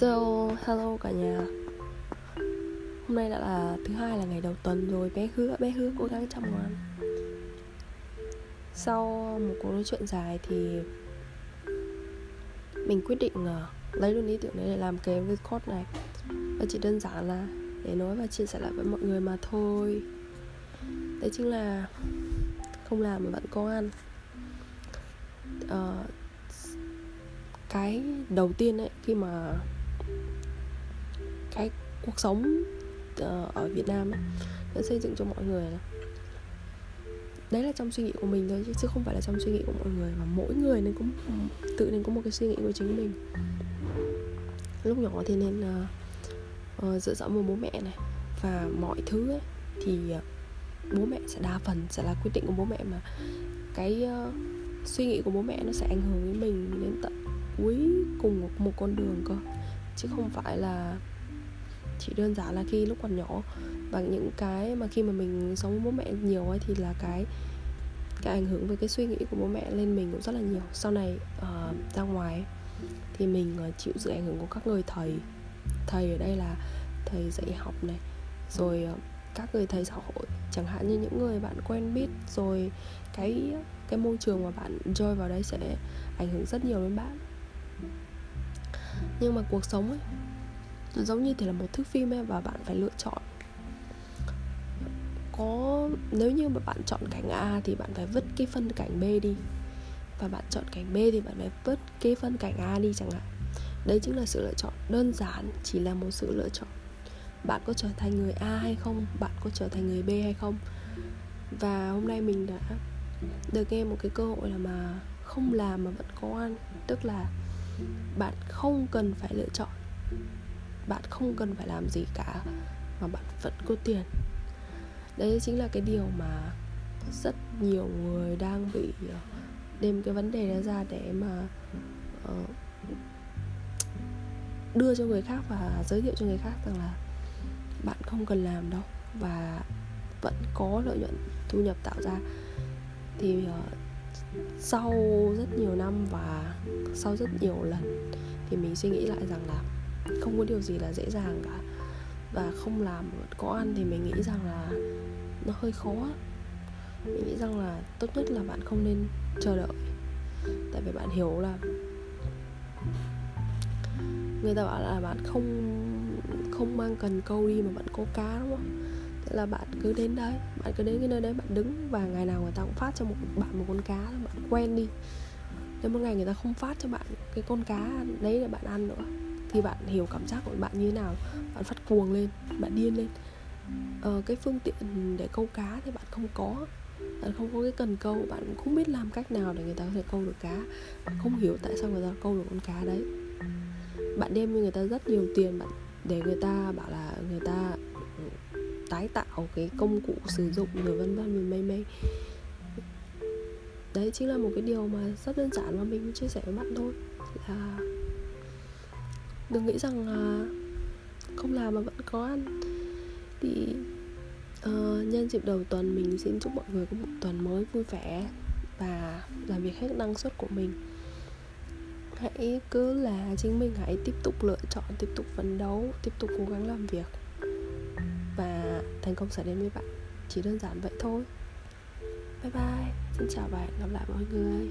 So, hello cả nhà. Hôm nay đã là thứ hai là ngày đầu tuần rồi. Bé hứa, bé hứa cố gắng chăm ngoan. Sau một cuộc nói chuyện dài thì Mình quyết định uh, lấy luôn ý tưởng đấy để làm cái record này. Và chỉ đơn giản là để nói và chia sẻ lại với mọi người mà thôi. Đấy chính là không làm mà vẫn có ăn. Uh, cái đầu tiên ấy khi mà cái cuộc sống ờ, ở Việt Nam ấy đã xây dựng cho mọi người là đấy là trong suy nghĩ của mình thôi chứ không phải là trong suy nghĩ của mọi người mà mỗi người nên cũng tự nên có một cái suy nghĩ của chính mình. Lúc nhỏ thì nên uh, uh, dựa dẫm vào bố mẹ này và mọi thứ ấy thì uh, bố mẹ sẽ đa phần sẽ là quyết định của bố mẹ mà. Cái uh, suy nghĩ của bố mẹ nó sẽ ảnh hưởng đến mình đến tận cuối cùng một con đường cơ chứ không phải là chỉ đơn giản là khi lúc còn nhỏ. Và những cái mà khi mà mình sống với bố mẹ nhiều ấy thì là cái cái ảnh hưởng về cái suy nghĩ của bố mẹ lên mình cũng rất là nhiều. Sau này uh, ra ngoài thì mình ờ, chịu sự ảnh hưởng của các người thầy. Thầy ở đây là thầy dạy học này rồi uh, các người thầy xã hội. Chẳng hạn như những người bạn quen biết rồi cái cái môi trường mà bạn rơi vào đấy sẽ ảnh hưởng rất nhiều đến bạn nhưng mà cuộc sống ấy, nó giống như thể là một thước phim ấy và bạn phải lựa chọn. Có, nếu như mà bạn chọn cảnh A thì bạn phải vứt cái phân cảnh B đi. Và bạn chọn cảnh B thì bạn phải vứt cái phân cảnh A đi chẳng hạn. Đấy chính là sự lựa chọn đơn giản, chỉ là một sự lựa chọn. Bạn có trở thành người A hay không? Bạn có trở thành người B hay không? Và hôm nay mình đã được nghe một cái cơ hội là mà không làm mà vẫn có ăn tức là bạn không cần phải lựa chọn. Bạn không cần phải làm gì cả mà bạn vẫn có tiền. Đấy chính là cái điều mà rất nhiều người đang bị ờ, đem cái vấn đề đó ra để mà uh, đưa cho người khác và giới thiệu cho người khác rằng là bạn không cần làm đâu và vẫn có lợi nhuận thu nhập tạo ra. Thì uh, sau rất nhiều năm và sau rất nhiều lần thì mình suy nghĩ lại rằng là không có điều gì là dễ dàng cả. Và không làm có ăn thì mình nghĩ rằng là nó hơi khó. Mình nghĩ rằng là tốt nhất là bạn không nên chờ đợi. Tại vì bạn hiểu là người ta bảo là bạn không không mang cần câu đi mà bạn có cá, đúng không? Là bạn cứ đến đấy bạn cứ đến cái nơi đấy bạn đứng và ngày nào người ta cũng phát cho một bạn một con cá bạn quen đi. Nếu một ngày người ta không phát cho bạn cái con cá đấy để bạn ăn nữa thì bạn hiểu cảm giác của bạn như thế nào bạn phát cuồng lên bạn điên lên. Ờ, cái phương tiện để câu cá thì bạn không có bạn không có cái cần câu bạn cũng không biết làm cách nào để người ta có thể câu được cá. Bạn không hiểu tại sao người ta câu được con cá đấy. Bạn đem cho người ta rất nhiều tiền bạn để người ta bảo là người ta ừ, tái tạo cái công cụ sử dụng rồi vân vân rồi mây mây. Đấy chính là một cái điều mà rất đơn giản mà mình chia sẻ với bạn thôi là đừng nghĩ rằng là không làm mà vẫn có ăn. Thì uh, nhân dịp đầu tuần mình xin chúc mọi người có một tuần mới vui vẻ và làm việc hết năng suất của mình. Hãy cứ là chính mình hãy tiếp tục lựa chọn tiếp tục phấn đấu tiếp tục cố gắng làm việc và thành công sẽ đến với bạn. Chỉ đơn giản vậy thôi. Bye bye. Xin chào và hẹn gặp lại mọi người.